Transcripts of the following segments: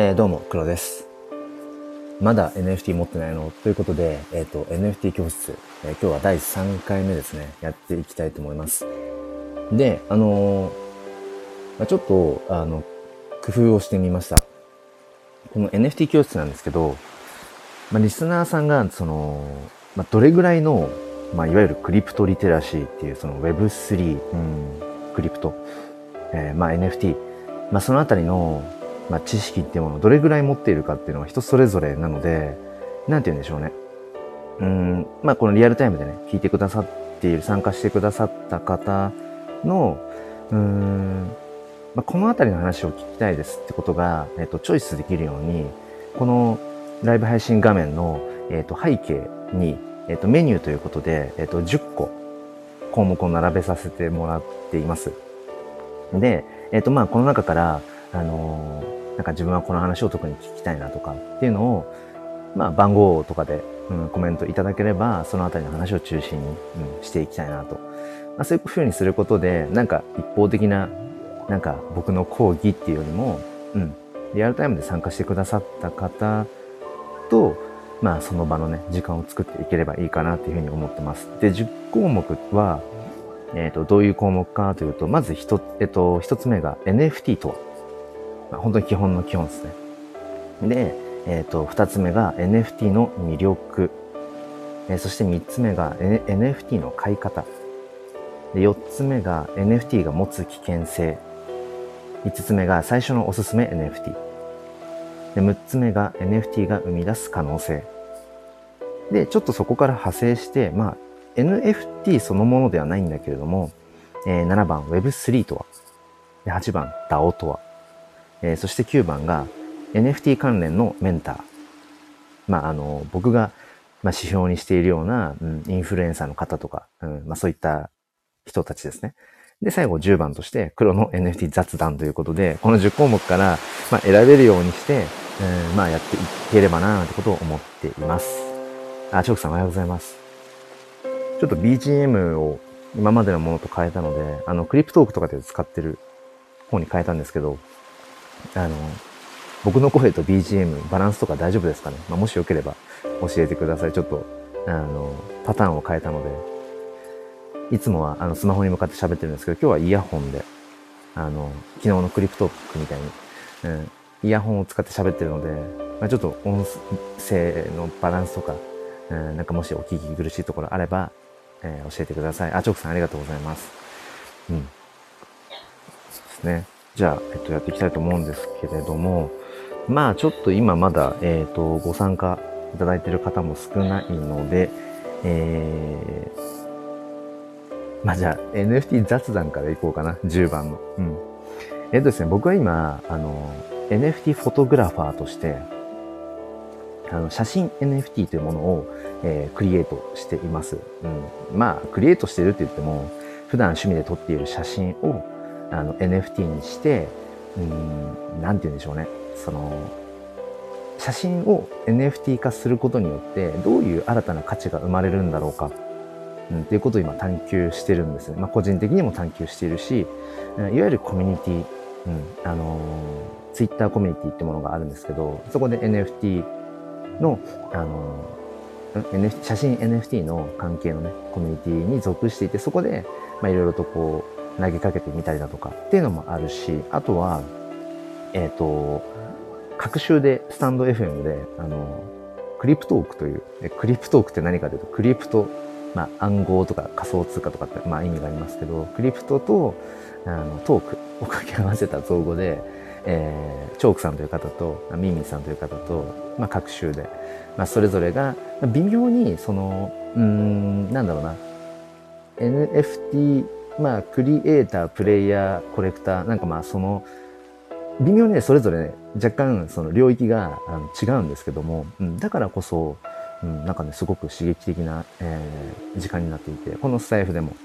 えー、どうも、黒です。まだ NFT 持ってないの？ということで、えっ、ー、と、NFT 教室、えー、今日は第3回目ですね、やっていきたいと思います。で、あのー、ちょっと、あの、工夫をしてみました。この NFT 教室なんですけど、まあ、リスナーさんが、その、まあ、どれぐらいの、まあ、いわゆるクリプトリテラシーっていう、その Web3、うん、クリプト、えー、まあ NFT、まあ、そのあたりの、まあ、知識っていうものをどれぐらい持っているかっていうのは人それぞれなので、なんて言うんでしょうね。うん、まあ、このリアルタイムでね、聞いてくださっている、参加してくださった方の、うん、まあ、このあたりの話を聞きたいですってことが、えっと、チョイスできるように、このライブ配信画面の、えっと、背景に、えっと、メニューということで、えっと、10個項目を並べさせてもらっています。で、えっと、まあ、この中から、あの、なんか自分はこの話を特に聞きたいなとかっていうのを、まあ、番号とかで、うん、コメントいただければ、そのあたりの話を中心に、うん、していきたいなと。まあ、そういうふうにすることで、なんか一方的な、なんか僕の講義っていうよりも、うん、リアルタイムで参加してくださった方と、まあその場のね、時間を作っていければいいかなっていうふうに思ってます。で、10項目は、えっ、ー、と、どういう項目かというと、まず一、えっ、と、一つ目が NFT とは。まあ、本当に基本の基本ですね。で、えっ、ー、と、二つ目が NFT の魅力。えー、そして三つ目が、N、NFT の買い方。で、四つ目が NFT が持つ危険性。五つ目が最初のおすすめ NFT。で、六つ目が NFT が生み出す可能性。で、ちょっとそこから派生して、まあ、NFT そのものではないんだけれども、えー、7番 Web3 とは、で8番 DAO とは、えー、そして9番が NFT 関連のメンター。まあ、あの、僕が、まあ、指標にしているような、うん、インフルエンサーの方とか、うん、まあ、そういった人たちですね。で、最後10番として、黒の NFT 雑談ということで、この10項目から、まあ、選べるようにして、うん、まあ、やっていければな、ってことを思っています。あ、チョークさんおはようございます。ちょっと BGM を今までのものと変えたので、あの、クリプトークとかで使ってる方に変えたんですけど、あの、僕の声と BGM、バランスとか大丈夫ですかね、まあ、もしよければ教えてください。ちょっと、あの、パターンを変えたので、いつもはあのスマホに向かって喋ってるんですけど、今日はイヤホンで、あの、昨日のクリプトークみたいに、うん、イヤホンを使って喋ってるので、まあ、ちょっと音声のバランスとか、うん、なんかもしお聞き苦しいところあれば、えー、教えてください。あ、チョークさんありがとうございます。うん。ですね。じゃあ、えっと、やっていきたいと思うんですけれども、まあ、ちょっと今まだ、えっ、と、ご参加いただいている方も少ないので、えー、まあじゃあ、NFT 雑談からいこうかな。10番の。うん。えっ、とですね、僕は今、あの、NFT フォトグラファーとして、あの、写真 NFT というものを、えー、クリエイトしています。うん。まあ、クリエイトしてるって言っても、普段趣味で撮っている写真を、あの、NFT にして、うん、なんて言うんでしょうね。その、写真を NFT 化することによって、どういう新たな価値が生まれるんだろうか。うん、っていうことを今探求してるんですね。まあ、個人的にも探求しているし、いわゆるコミュニティ、うん、あのー、ツイッターコミュニティってものがあるんですけど、そこで NFT の、あの、N. F.、写真 NFT の関係のね、コミュニティに属していて、そこで、まあ、いろいろとこう、投げかけてみたりだとかっていうのもあるし、あとは、えっ、ー、と、各週でスタンド FM で、あの、クリプトークという、クリプトークって何かというと、クリプト、まあ、暗号とか仮想通貨とかって、まあ、意味がありますけど、クリプトと、あの、トークを掛け合わせた造語で、えー、チョークさんという方と、ミミさんという方と、まあ、各週で、まあ、それぞれが、微妙に、その、うん、なんだろうな、NFT まあ、クリエイター、プレイヤー、コレクター、なんかまあ、その、微妙にね、それぞれね、若干その領域があの違うんですけども、うん、だからこそ、うん、なんかね、すごく刺激的な、えー、時間になっていて、このスタイフでも、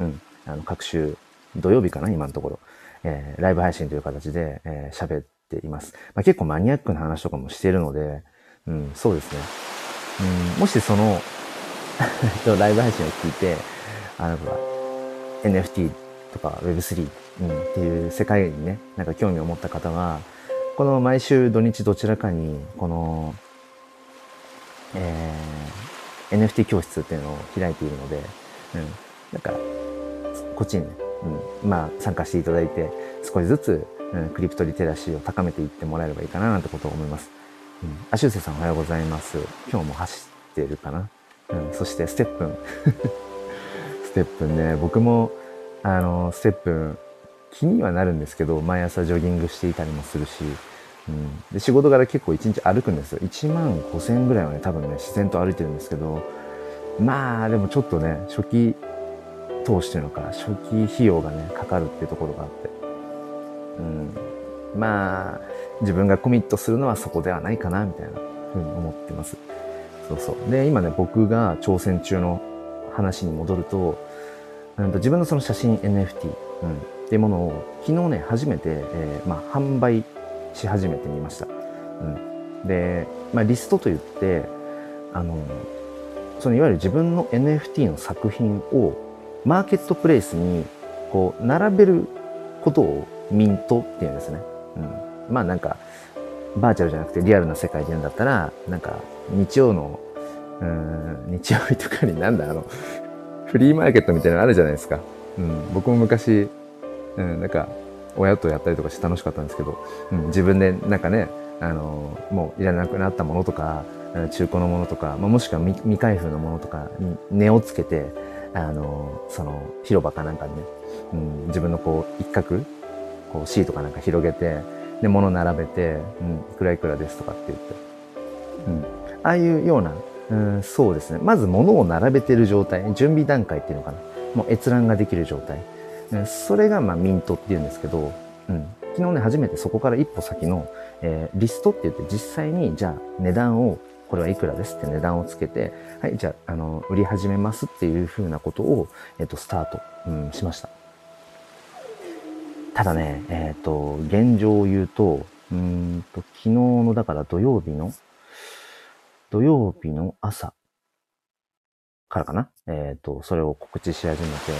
うん、あの、各週土曜日かな、今のところ、えー、ライブ配信という形で、えー、喋っています。まあ、結構マニアックな話とかもしているので、うん、そうですね。うん、もしその ライブ配信を聞いて、あの、NFT とか Web3、うん、っていう世界にね、なんか興味を持った方が、この毎週土日どちらかに、この、えー、NFT 教室っていうのを開いているので、うん。だから、こっちにね、うん、まあ参加していただいて、少しずつ、うん、クリプトリテラシーを高めていってもらえればいいかななんてことを思います。うん。あしゅうせさんおはようございます。今日も走ってるかな？うん。そしてステップン。ステップンね、僕も、あの、ステップン気にはなるんですけど、毎朝ジョギングしていたりもするし、うん、で仕事柄結構一日歩くんですよ。1万5000ぐらいはね、多分ね、自然と歩いてるんですけど、まあ、でもちょっとね、初期投資というのか、初期費用がね、かかるっていうところがあって。うん、まあ、自分がコミットするのはそこではないかな、みたいなふうに思ってます。そうそう。で、今ね、僕が挑戦中の話に戻ると、と自分のその写真 NFT、うん、っていうものを昨日ね、初めて、えー、まあ、販売し始めてみました。うん。で、まあ、リストといって、あの、そのいわゆる自分の NFT の作品をマーケットプレイスにこう並べることをミントっていうんですね。うん。まあなんか、バーチャルじゃなくてリアルな世界で言うんだったら、なんか日曜の、うん、日曜日とかになんだあの、フリーマーケットみたいなのあるじゃないですか。うん。僕も昔、うん、なんか、親とやったりとかして楽しかったんですけど、うん、自分でなんかね、あの、もういらなくなったものとか、中古のものとか、まあ、もしくは未開封のものとかに値をつけて、あの、その広場かなんかにね、うん、自分のこう一角、こうシートかなんか広げて、で、物並べて、うん、いくらいくらですとかって言って、うん、ああいうような、うん、そうですね。まず物を並べてる状態、準備段階っていうのかな。もう閲覧ができる状態。うんそれがまあミントっていうんですけど、うん、昨日ね、初めてそこから一歩先の、えー、リストって言って実際にじゃあ値段をこれはいくらですって値段をつけて、はい、じゃあ、あの、売り始めますっていうふうなことを、えっ、と、スタート、うん、しました。ただね、えっ、ー、と、現状を言うと、うんと、昨日の、だから土曜日の、土曜日の朝からかな？えっ、ー、と、それを告知し始めて、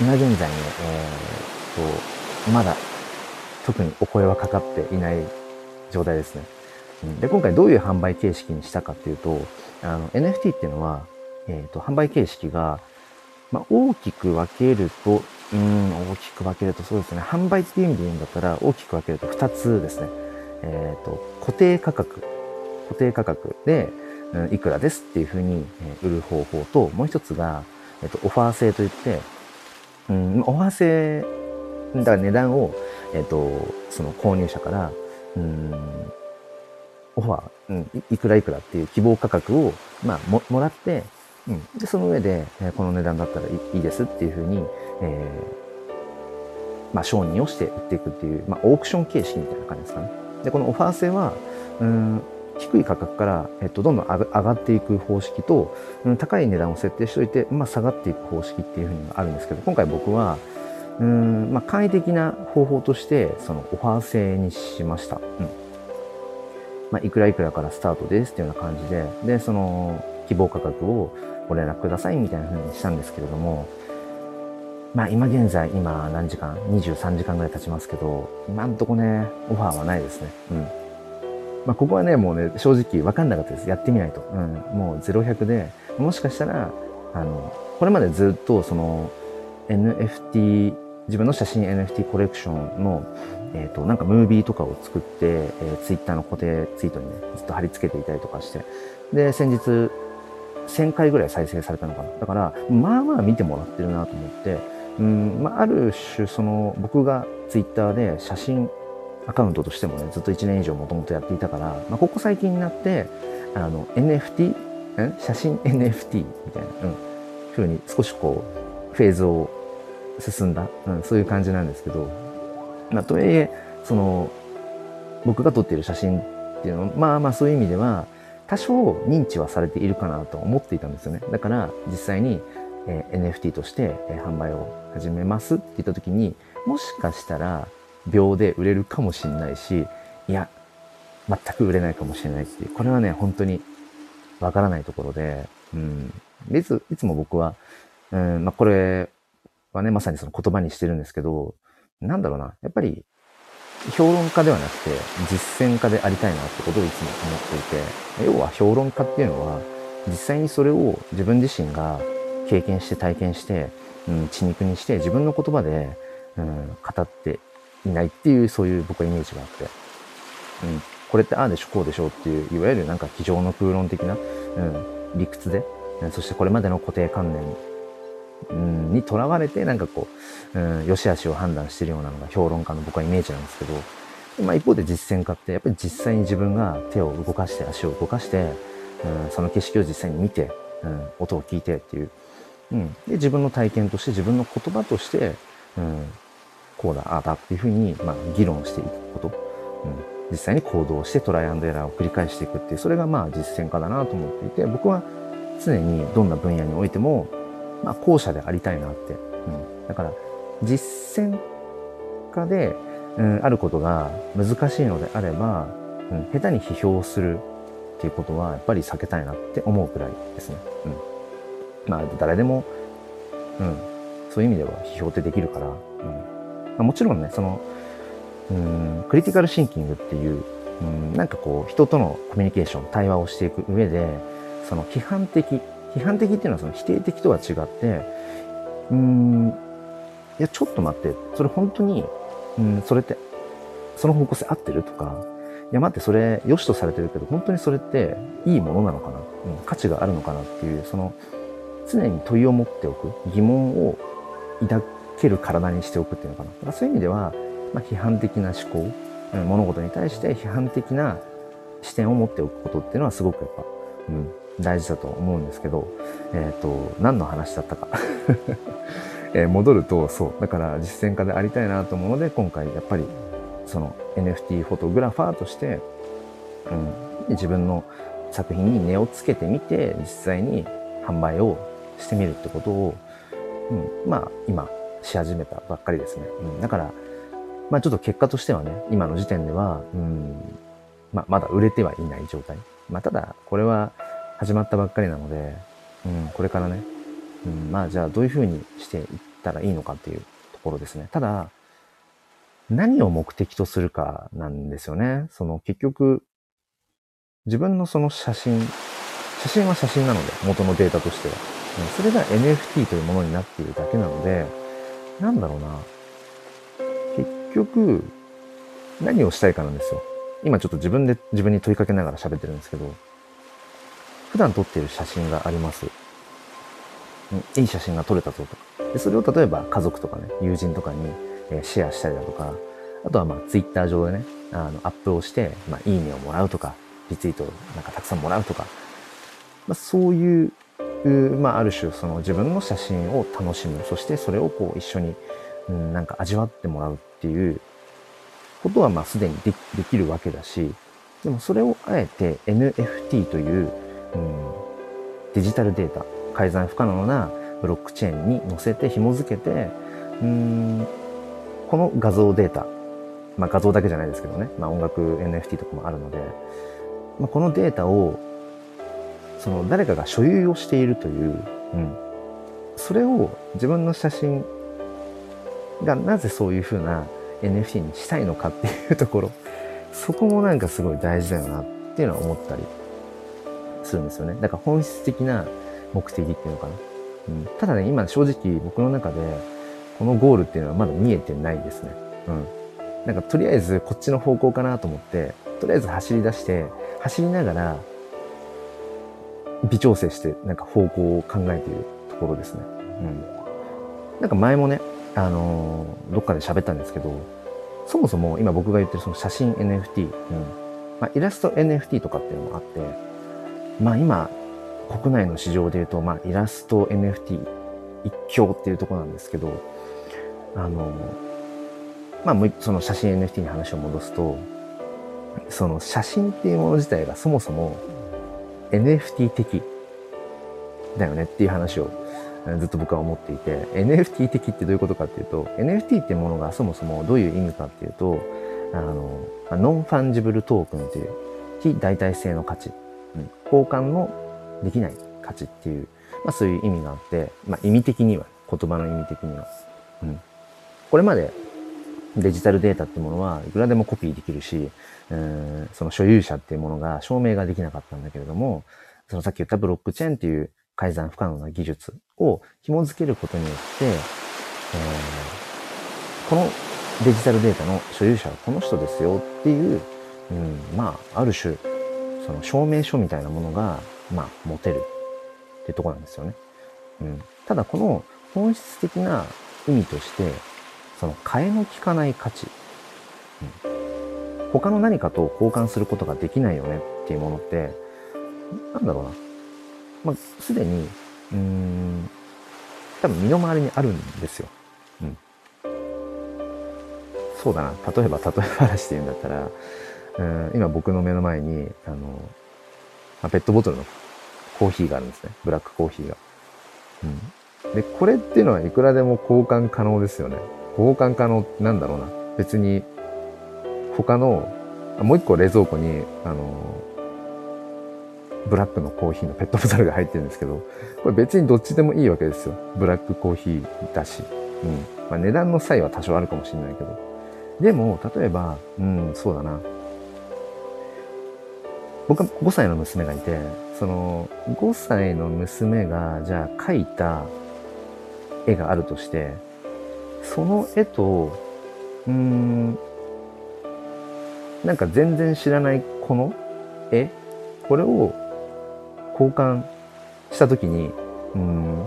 今現在ね、えー、と、まだ特にお声はかかっていない状態ですね。で、今回どういう販売形式にしたかっていうと、あの、NFT っていうのは、えっ、ー、と、販売形式が、まあ、大きく分けると、うん、大きく分けるとそうですね。販売っていう意味で言うんだったら、大きく分けると2つですね。えっ、ー、と、固定価格。固定価格で、うん、いくらですっていうふうに、え売る方法と、もう一つが、えっ、と、オファー制といって、うん、おはせ、だから値段を、えっ、と、その購入者から、うん、オファー、うん、いくらいくらっていう希望価格を、まあ、も、もらって、うん、で、その上で、え、この値段だったらいいですっていうふうに、えー、まあ、承認をして売っていくっていう、まあ、オークション形式みたいな感じですかね。で、このオファー制は、うん、低い価格から、えっと、どんどん上がっていく方式と、うん、高い値段を設定しておいて、まあ、下がっていく方式っていうふうにあるんですけど、今回僕は、うん、まあ、簡易的な方法として、そのオファー制にしました。うん。まあ、いくらいくらからスタートですっていうような感じで、で、その、希望価格をご連絡くださいみたいな風にしたんですけれども、まあ今現在、今何時間 ?23 時間ぐらい経ちますけど、今んとこね、オファーはないですね。うん。まあ、ここはね、もうね、正直分かんなかったです。やってみないと。うん。もう0100で、もしかしたら、あの、これまでずっとその NFT、自分の写真 NFT コレクションの、えっ、ー、と、なんかムービーとかを作って、えー、ツイッターの固定ツイートにね、ずっと貼り付けていたりとかして、で、先日、1000回ぐらい再生されたのかな。だから、まあまあ見てもらってるなと思って、うん、まあ、ある種、その、僕がツイッターで写真アカウントとしてもね、ずっと1年以上もともとやっていたから、まあ、ここ最近になって、あの、NFT、ん写真 NFT みたいな、うん、ふうに少しこう、フェーズを進んだ、うん、そういう感じなんですけど、まあ、とはいえ、その、僕が撮っている写真っていうのは、まあまあそういう意味では、多少認知はされているかなと思っていたんですよね。だから、実際に、えー、NFT として、えー、販売を始めますって言った時に、もしかしたら、秒で売れるかもしれないし、いや、全く売れないかもしれないっていう、これはね、本当にわからないところで、うん、いつ、いつも僕は、うん、まあ、これはね、まさにその言葉にしてるんですけど、なんだろうな、やっぱり、評論家ではなくて実践家でありたいなってことをいつも思っていて、要は評論家っていうのは実際にそれを自分自身が経験して体験して、うん、血肉にして自分の言葉で、うん、語っていないっていうそういう僕はイメージがあって、うん、これってああでしょこうでしょうっていういわゆるなんか机上の空論的な、うん、理屈で、そしてこれまでの固定観念うん、にとらわれて、なんかこう、うん、良し悪しを判断してるようなのが評論家の僕はイメージなんですけど、まあ一方で実践家って、やっぱり実際に自分が手を動かして、足を動かして、うん、その景色を実際に見て、うん、音を聞いてっていう、うん、で、自分の体験として、自分の言葉として、うん、こうだ、ああだっていうふうに、まあ、議論していくこと、うん、実際に行動してトライアンドエラーを繰り返していくっていう、それがまあ実践家だなと思っていて、僕は常にどんな分野においても、まあ、後者でありたいなって。うん、だから、実践家で、うん、あることが難しいのであれば、うん、下手に批評するっていうことはやっぱり避けたいなって思うくらいですね。うん。まあ、誰でも、うん、そういう意味では批評ってできるから、うん。まあ、もちろんね、その、うん、クリティカルシンキングっていう、うん、なんかこう、人とのコミュニケーション、対話をしていく上で、その批判的批判的っていうのはその否定的とは違って、うん、いや、ちょっと待って、それ本当に、うん、それって、その方向性合ってるとか、いや、待って、それ、良しとされてるけど、本当にそれっていいものなのかな、うん、価値があるのかなっていう、その、常に問いを持っておく、疑問を抱ける体にしておくっていうのかな。だからそういう意味では、まあ、批判的な思考、うん、物事に対して批判的な視点を持っておくことっていうのはすごくやっぱ、うん、大事だと思うんですけど、えっ、ー、と、何の話だったか えー、戻ると、そう。だから実践家でありたいなと思うので、今回やっぱり、その NFT フォトグラファーとして、うん、自分の作品に値をつけてみて、実際に販売をしてみるってことを、うん、まあ、今、し始めたばっかりですね。うん、だから、まあちょっと結果としてはね、今の時点では、うん、まあまだ売れてはいない状態。まあただ、これは、始まったばっかりなので、うん、これからね、うん、まあじゃあどういうふうにしていったらいいのかっていうところですね。ただ、何を目的とするかなんですよね。その結局、自分のその写真、写真は写真なので、元のデータとしては。それが NFT というものになっているだけなので、なんだろうな。結局、何をしたいかなんですよ。今ちょっと自分で自分に問いかけながら喋ってるんですけど、普段撮ってる写真があります。いい写真が撮れたぞとか。でそれを例えば家族とかね、友人とかに、えシェアしたりだとか、あとはまあツイッター上でね、あのアップをして、まあいいねをもらうとか、リツイートなんかたくさんもらうとか、まあそういう、まあある種その自分の写真を楽しむ、そしてそれをこう一緒に、うん、なんか味わってもらうっていうことはまあすでにでできるわけだし、でもそれをあえて NFT といううん、デジタルデータ、改ざん不可能なブロックチェーンに載せて紐付けて、うん、この画像データ、まあ画像だけじゃないですけどね、まあ音楽 NFT とかもあるので、まあ、このデータを、その誰かが所有をしているという、うん、それを自分の写真がなぜそういうふうな NFT にしたいのかっていうところ、そこもなんかすごい大事だよなっていうのは思ったりするんですよね。だから本質的な目的っていうのかな。うん、ただね、今正直僕の中で、このゴールっていうのはまだ見えてないですね。うん。なんかとりあえずこっちの方向かなと思って、とりあえず走り出して、走りながら、微調整して、なんか方向を考えているところですね。うん。なんか前もね、あのー、どっかで喋ったんですけど、そもそも今僕が言ってるその写真 NFT、うん。まあ、イラスト NFT とかっていうのもあって、まあ今、国内の市場で言うと、まあイラスト NFT 一強っていうとこなんですけど、あの、まあその写真 NFT に話を戻すと、その写真っていうもの自体がそもそも NFT 的だよねっていう話をずっと僕は思っていて、NFT 的ってどういうことかっていうと、NFT ってものがそもそもどういう意味かっていうと、あの、ノンファンジブルトークンという非代替性の価値うん、交換のできない価値っていう、まあそういう意味があって、まあ意味的には、言葉の意味的には。うん。これまで、デジタルデータってものはいくらでもコピーできるし、うんその所有者っていうものが証明ができなかったんだけれども、そのさっき言ったブロックチェーンっていう改ざん不可能な技術を紐付けることによって、えー、このデジタルデータの所有者はこの人ですよっていう、うん、まあ、ある種、その証明書みたいなものが、まあ、持てるっていうとこなんですよね。うん。ただ、この本質的な意味として、その替えの利かない価値、うん、他の何かと交換することができないよねっていうものって、なんだろうな。まあ、すでに、うん、多分身の回りにあるんですよ。うん。そうだな。例えば、例え話で言うんだったら、うん、今僕の目の前に、あの、まあ、ペットボトルのコーヒーがあるんですね。ブラックコーヒーが。うん。で、これっていうのはいくらでも交換可能ですよね。交換可能なんだろうな。別に、他の、もう一個冷蔵庫に、あの、ブラックのコーヒーのペットボトルが入ってるんですけど、これ別にどっちでもいいわけですよ。ブラックコーヒーだし。うん。まあ値段の差異は多少あるかもしれないけど。でも、例えば、うん、そうだな。僕は5歳の娘がいて、その、5歳の娘が、じゃあ描いた絵があるとして、その絵と、うん、なんか全然知らないこの絵これを交換したときに、うん、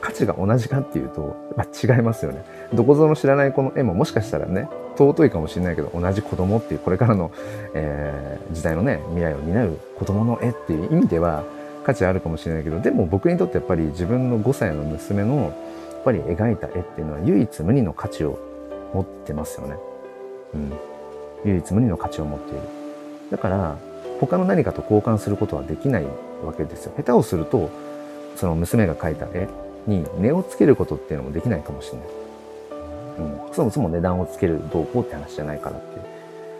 価値が同じかっていうと、まあ、違いますよね。どこぞの知らないこの絵ももしかしたらね、尊いかもしれないけど、同じ子供っていう、これからの、えー、時代のね、未来を担う子供の絵っていう意味では価値あるかもしれないけど、でも僕にとってやっぱり自分の5歳の娘の、っぱり描いた絵っていうのは唯一無二の価値を持ってますよね。うん。唯一無二の価値を持っている。だから、他の何かと交換することはできないわけですよ。下手をすると、その娘が描いた絵に値をつけることっていうのもできないかもしれない。うん、そもそも値段をつけるどうこうって話じゃないからっていう。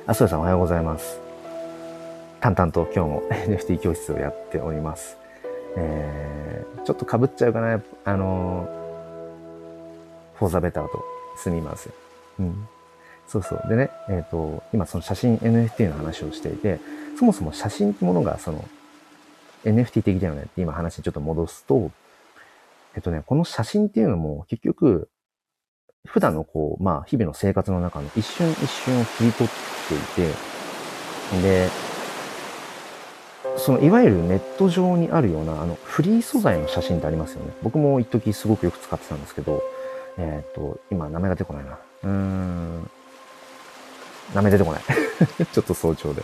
あ、そうさんおはようございます。淡々と今日も NFT 教室をやっております。えー、ちょっと被っちゃうかな、あのフォーザベターとすみません。うん。そうそう。でね、えっ、ー、と、今その写真 NFT の話をしていて、そもそも写真ってものがその NFT 的だよねって今話にちょっと戻すと、えっとね、この写真っていうのも結局、普段のこう、まあ、日々の生活の中の一瞬一瞬を切り取っていて、で、そのいわゆるネット上にあるようなあのフリー素材の写真ってありますよね。僕も一時すごくよく使ってたんですけど、えっ、と、今名前が出てこないな。うーん。名前出てこない。ちょっと早朝で。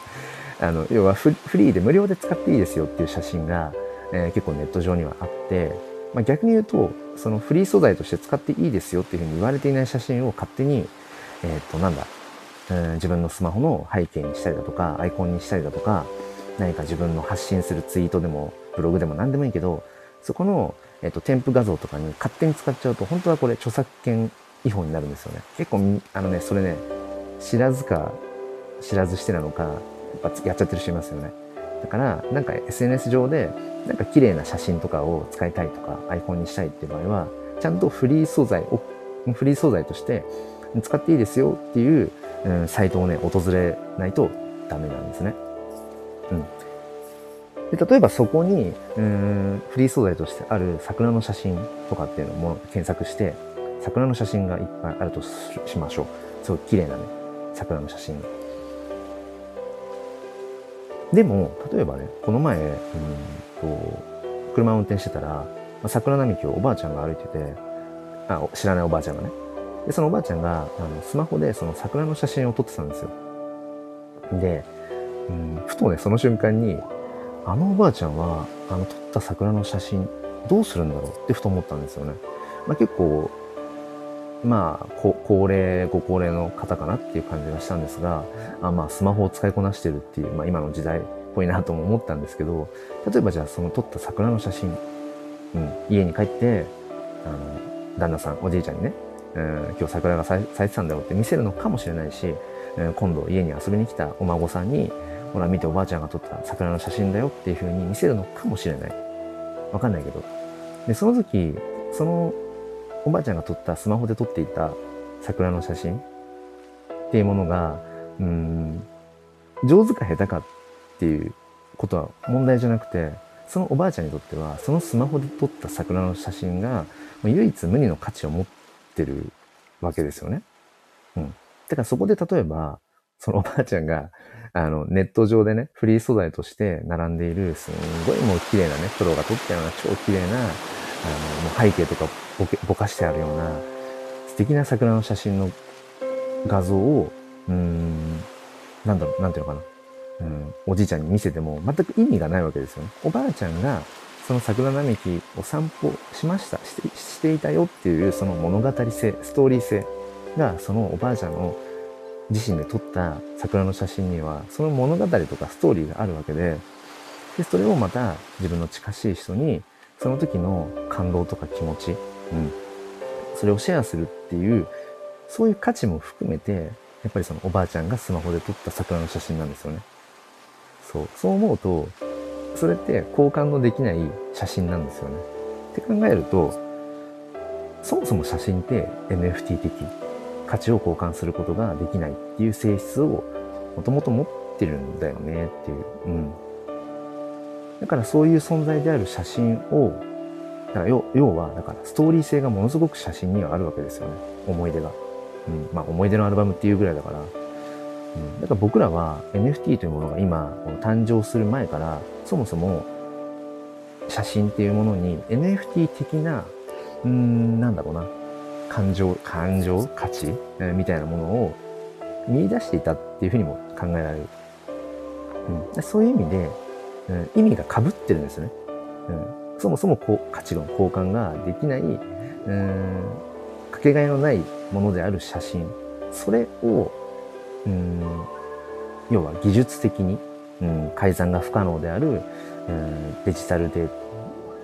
あの、要はフリーで無料で使っていいですよっていう写真が、えー、結構ネット上にはあって、まあ、逆に言うと、そのフリー素材として使っていいですよっていうふうに言われていない写真を勝手に、えっ、と、なんだ、うん、自分のスマホの背景にしたりだとか、アイコンにしたりだとか、何か自分の発信するツイートでも、ブログでも何でもいいけど、そこの、えっ、と、添付画像とかに勝手に使っちゃうと、本当はこれ著作権違法になるんですよね。結構、あのね、それね、知らずか、知らずしてなのか、やっぱやっちゃってる人いますよね。だから、なんか SNS 上で、なんか綺麗な写真とかを使いたいとか、アイコンにしたいっていう場合は、ちゃんとフリー素材を、フリー素材として使っていいですよっていう、うん、サイトをね、訪れないとダメなんですね。うん。で例えばそこに、うん、フリー素材としてある桜の写真とかっていうのも検索して、桜の写真がいっぱいあるとしましょう。すごい綺麗なね、桜の写真でも、例えばね、この前、うんと、車を運転してたら、桜並木をおばあちゃんが歩いてて、あ、知らないおばあちゃんがね。で、そのおばあちゃんが、あの、スマホでその桜の写真を撮ってたんですよ。で、うん、ふとね、その瞬間に、あのおばあちゃんは、あの、撮った桜の写真、どうするんだろうってふと思ったんですよね。まあ、結構、まあ、高齢、ご高齢の方かなっていう感じがしたんですが、あまあ、スマホを使いこなしてるっていう、まあ、今の時代っぽいなとも思ったんですけど、例えばじゃあその撮った桜の写真、うん、家に帰って、あの、旦那さん、おじいちゃんにね、うん、今日桜が咲いてたんだよって見せるのかもしれないし、うん、今度家に遊びに来たお孫さんに、ほら見ておばあちゃんが撮った桜の写真だよっていう風に見せるのかもしれない。わかんないけど。で、その時、そのおばあちゃんが撮ったスマホで撮っていた桜の写真っていうものが、うん、上手か下手かっていうことは問題じゃなくて、そのおばあちゃんにとっては、そのスマホで撮った桜の写真が、唯一無二の価値を持ってるわけですよね。うん。だからそこで例えば、そのおばあちゃんが、あの、ネット上でね、フリー素材として並んでいる、すんごいもう綺麗なね、プロが撮ったような超綺麗な、あの、もう背景とかぼけぼかしてあるような、素敵な桜の写真の画像を、うーん、なんだろう、なんていうのかな。うん、おじいちゃんに見せても全く意味がないわけですよね。おばあちゃんがその桜並木を散歩しましたして、していたよっていうその物語性、ストーリー性がそのおばあちゃんの自身で撮った桜の写真にはその物語とかストーリーがあるわけで、で、それをまた自分の近しい人にその時の感動とか気持ち、うん、それをシェアするっていう、そういう価値も含めて、やっぱりそのおばあちゃんがスマホで撮った桜の写真なんですよね。そう。そう思うと、それって交換のできない写真なんですよね。って考えると、そもそも写真って NFT 的価値を交換することができないっていう性質をもともと持ってるんだよねっていう。うん。だからそういう存在である写真を、だから要要は、だからストーリー性がものすごく写真にはあるわけですよね。思い出が。うん。まあ思い出のアルバムっていうぐらいだから。うん。だから僕らは NFT というものが今、誕生する前から、そもそも写真っていうものに NFT 的な、うーん、なんだろうな。感情、感情、価値、えー、みたいなものを見出していたっていうふうにも考えられる。うん、そういう意味で、うん、意味が被ってるんですよね。うん、そもそもこう価値の交換ができない、うん、かけがえのないものである写真。それを、うん、要は技術的に、うん、改ざんが不可能である、うん、デジタルデー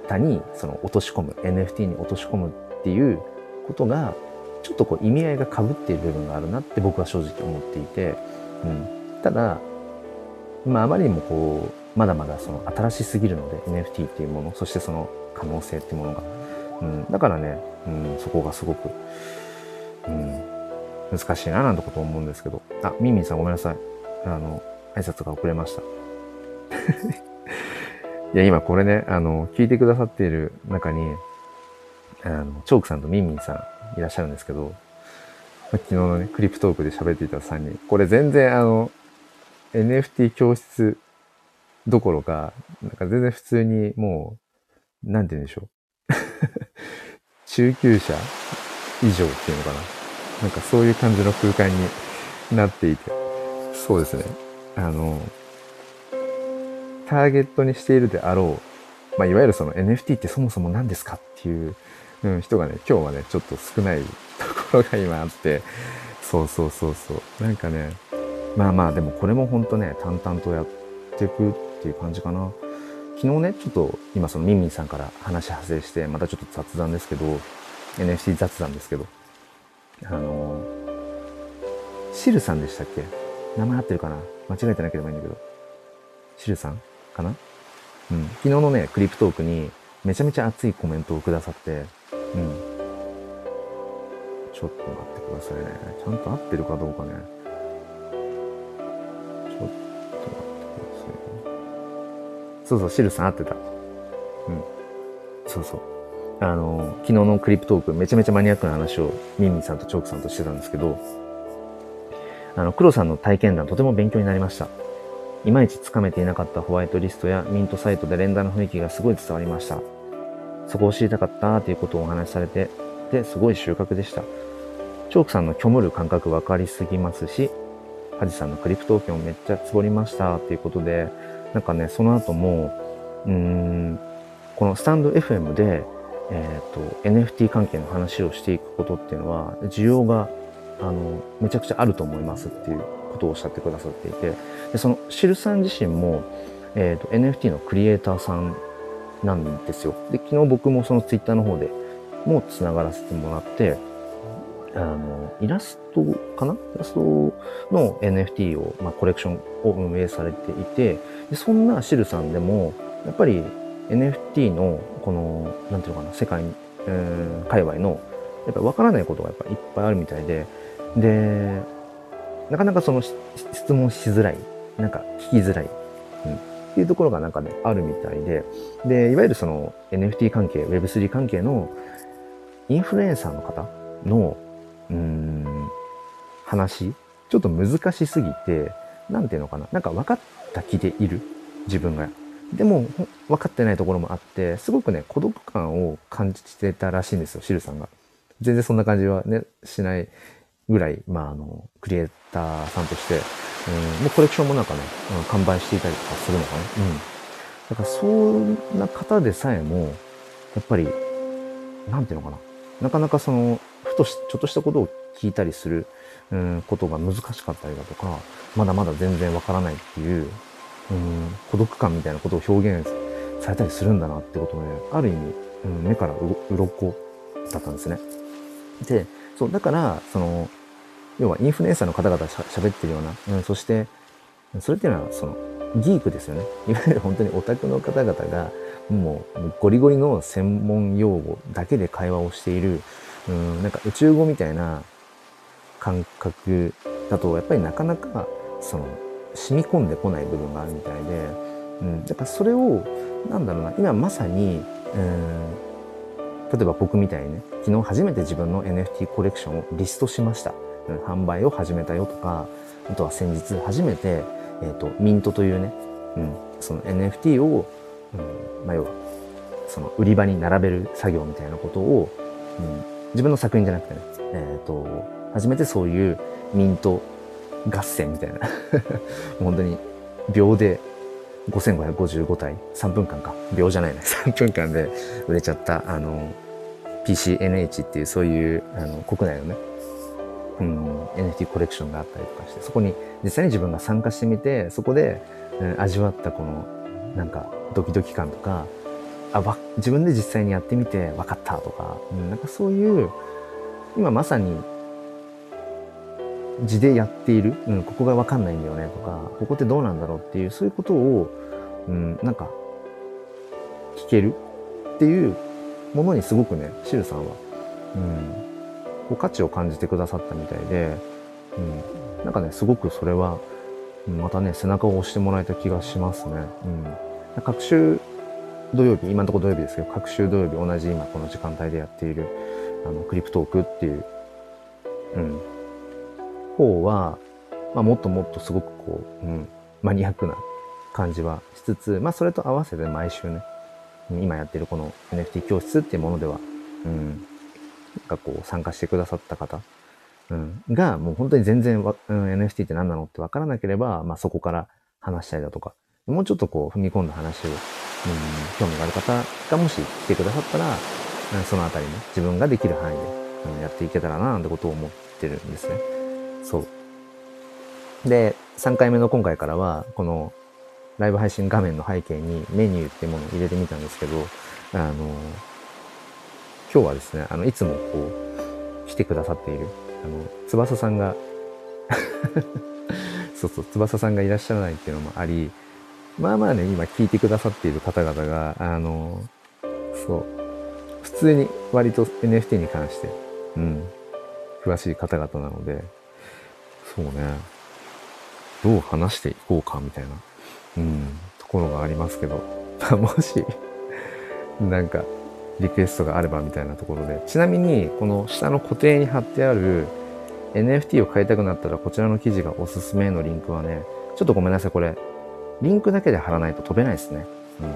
タにその落とし込む、NFT に落とし込むっていうことが、ちょっとこう意味合いが被っている部分があるなって僕は正直思っていて、うん。ただ、まああまりにもこう、まだまだその新しすぎるので NFT っていうもの、そしてその可能性っていうものが。うん。だからね、うん、そこがすごく、うん、難しいななんてこと思うんですけど。あ、ミンミンさんごめんなさい。あの、挨拶が遅れました。いや、今これね、あの、聞いてくださっている中に、あの、チョークさんとミンミンさんいらっしゃるんですけど、昨日のね、クリプトークで喋っていた3人。これ全然あの、NFT 教室どころか、なんか全然普通にもう、なんて言うんでしょう。中級者以上っていうのかな。なんかそういう感じの空間になっていて。そうですね。あの、ターゲットにしているであろう、まあ、いわゆるその NFT ってそもそも何ですかっていううん、人がね、今日はね、ちょっと少ないところが今あって、そうそうそうそう。なんかね、まあまあ、でもこれもほんとね、淡々とやっていくっていう感じかな。昨日ね、ちょっと今そのミンミンさんから話派生して、またちょっと雑談ですけど、NFT 雑談ですけど、あのシルさんでしたっけ？名前合ってるかな？間違えてなければいいんだけど。シルさんかな？うん。昨日のね、クリプトークにめちゃめちゃ熱いコメントをくださって、うん。ちょっと待ってくださいね。ちゃんと合ってるかどうかね。ちょっと待ってくださいね。そうそう、シルさん合ってた。うん。そうそう。あの、昨日のクリプトーク、めちゃめちゃマニアックな話をミンミンさんとチョークさんとしてたんですけど、あの、黒さんの体験談とても勉強になりました。いまいちつかめていなかったホワイトリストやミントサイトで連打の雰囲気がすごい伝わりました。そこを知りたかったということをお話しされて、で、すごい収穫でした。チョークさんの虚無る感覚分かりすぎますし、ハジさんのクリプトークンをめっちゃつぼりましたっていうことで、なんかね、その後も、うーん、このスタンド FM で、えっ、ー、と、NFT 関係の話をしていくことっていうのは、需要が、あの、めちゃくちゃあると思いますっていうことをおっしゃってくださっていて、でその、シルさん自身も、えっ、ー、と、NFT のクリエイターさんなんですよ。で、昨日僕もそのツイッターの方でも繋がらせてもらって、あの、イラストかな？イラストの NFT を、まあ、コレクションを運営されていて、でそんなシルさんでも、やっぱり NFT の、この、なんていうのかな、世界、えー、界隈のやっぱ分からないことがやっぱいっぱいあるみたいで、で、なかなかその質問しづらい、なんか聞きづらい、うん、っていうところがなんかね、あるみたいで、で、いわゆるその NFT 関係、Web3 関係のインフルエンサーの方の、うーん、話、ちょっと難しすぎて、なんていうのかな、なんか分かった気でいる自分が。でも、分かってないところもあって、すごくね、孤独感を感じてたらしいんですよ、シルさんが。全然そんな感じはね、しないぐらい、まあ、あの、クリエイターさんとして、うん、もうコレクションもなんかね、うん、完売していたりとかするのかな。うん。だから、そんな方でさえも、やっぱり、なんていうのかな。なかなかその、ふとし、ちょっとしたことを聞いたりする、うん、ことが難しかったりだとか、まだまだ全然わからないっていう、うん、孤独感みたいなことを表現されたりするんだなってことをね、ある意味、うん、目からう鱗だったんですね。で、そう、だから、その、要はインフルエンサーの方々しゃ喋ってるような、うん、そして、それっていうのは、その、ギークですよね。いわゆる本当にオタクの方々が、もうゴリゴリの専門用語だけで会話をしている、うん、なんか宇宙語みたいな感覚だと、やっぱりなかなか、その、染み込んでこない部分があるみたいで、うん、だからそれを、なんだろうな、今まさに、うん、例えば僕みたいにね、昨日初めて自分の NFT コレクションをリストしました。販売を始めたよとか、あとは先日初めて、えっ、ー、と、ミントというね、うん、その NFT を、うん、まあ、要は、その売り場に並べる作業みたいなことを、うん、自分の作品じゃなくてね、えっ、ー、と、初めてそういうミント合戦みたいな 本当に秒で5555体、3分間か。秒じゃないね。3分間で売れちゃった、あの、PCNH っていうそういう、あの、国内のね、うん、NFT コレクションがあったりとかして、そこに実際に自分が参加してみて、そこで、うん、味わったこの、なんか、ドキドキ感とか、あ、わ、自分で実際にやってみて分かったとか、うん、なんかそういう、今まさに字でやっている、うん、ここがわかんないんだよねとか、ここってどうなんだろうっていう、そういうことを、うん、なんか、聞けるっていうものにすごくね、シルさんは、うん、こう価値を感じてくださったみたいで、うん、なんかね、すごくそれは、またね、背中を押してもらえた気がしますね。うん。各週土曜日、今のところ土曜日ですけど、各週土曜日同じ今この時間帯でやっている、あの、クリプトークっていう、うん、方は、まあ、もっともっとすごくこう、うん、マニアックな感じはしつつ、まあ、それと合わせて毎週ね、今やってるこの NFT 教室っていうものでは、うん、なんかこう参加してくださった方、うん、がもう本当に全然、うん、NFT って何なのってわからなければ、まあ、そこから話したりだとか、もうちょっとこう踏み込んだ話を、うん、興味がある方がもし来てくださったら、うん、そのあたりね、自分ができる範囲で、うん、やっていけたらななんてことを思ってるんですね。そう。で、3回目の今回からは、このライブ配信画面の背景にメニューっていうものを入れてみたんですけど、あの、今日はですね、あの、いつもこう、来てくださっている、あの、翼さんが そうそう、翼さんがいらっしゃらないっていうのもあり、まあまあね、今聞いてくださっている方々が、あの、そう、普通に割と NFT に関して、うん、詳しい方々なので、そうね。どう話していこうかみたいな、うん、ところがありますけど、もし、なんか、リクエストがあればみたいなところで。ちなみに、この下の固定に貼ってある NFT を買いたくなったらこちらの記事がおすすめのリンクはね、ちょっとごめんなさい、これ、リンクだけで貼らないと飛べないですね。うん。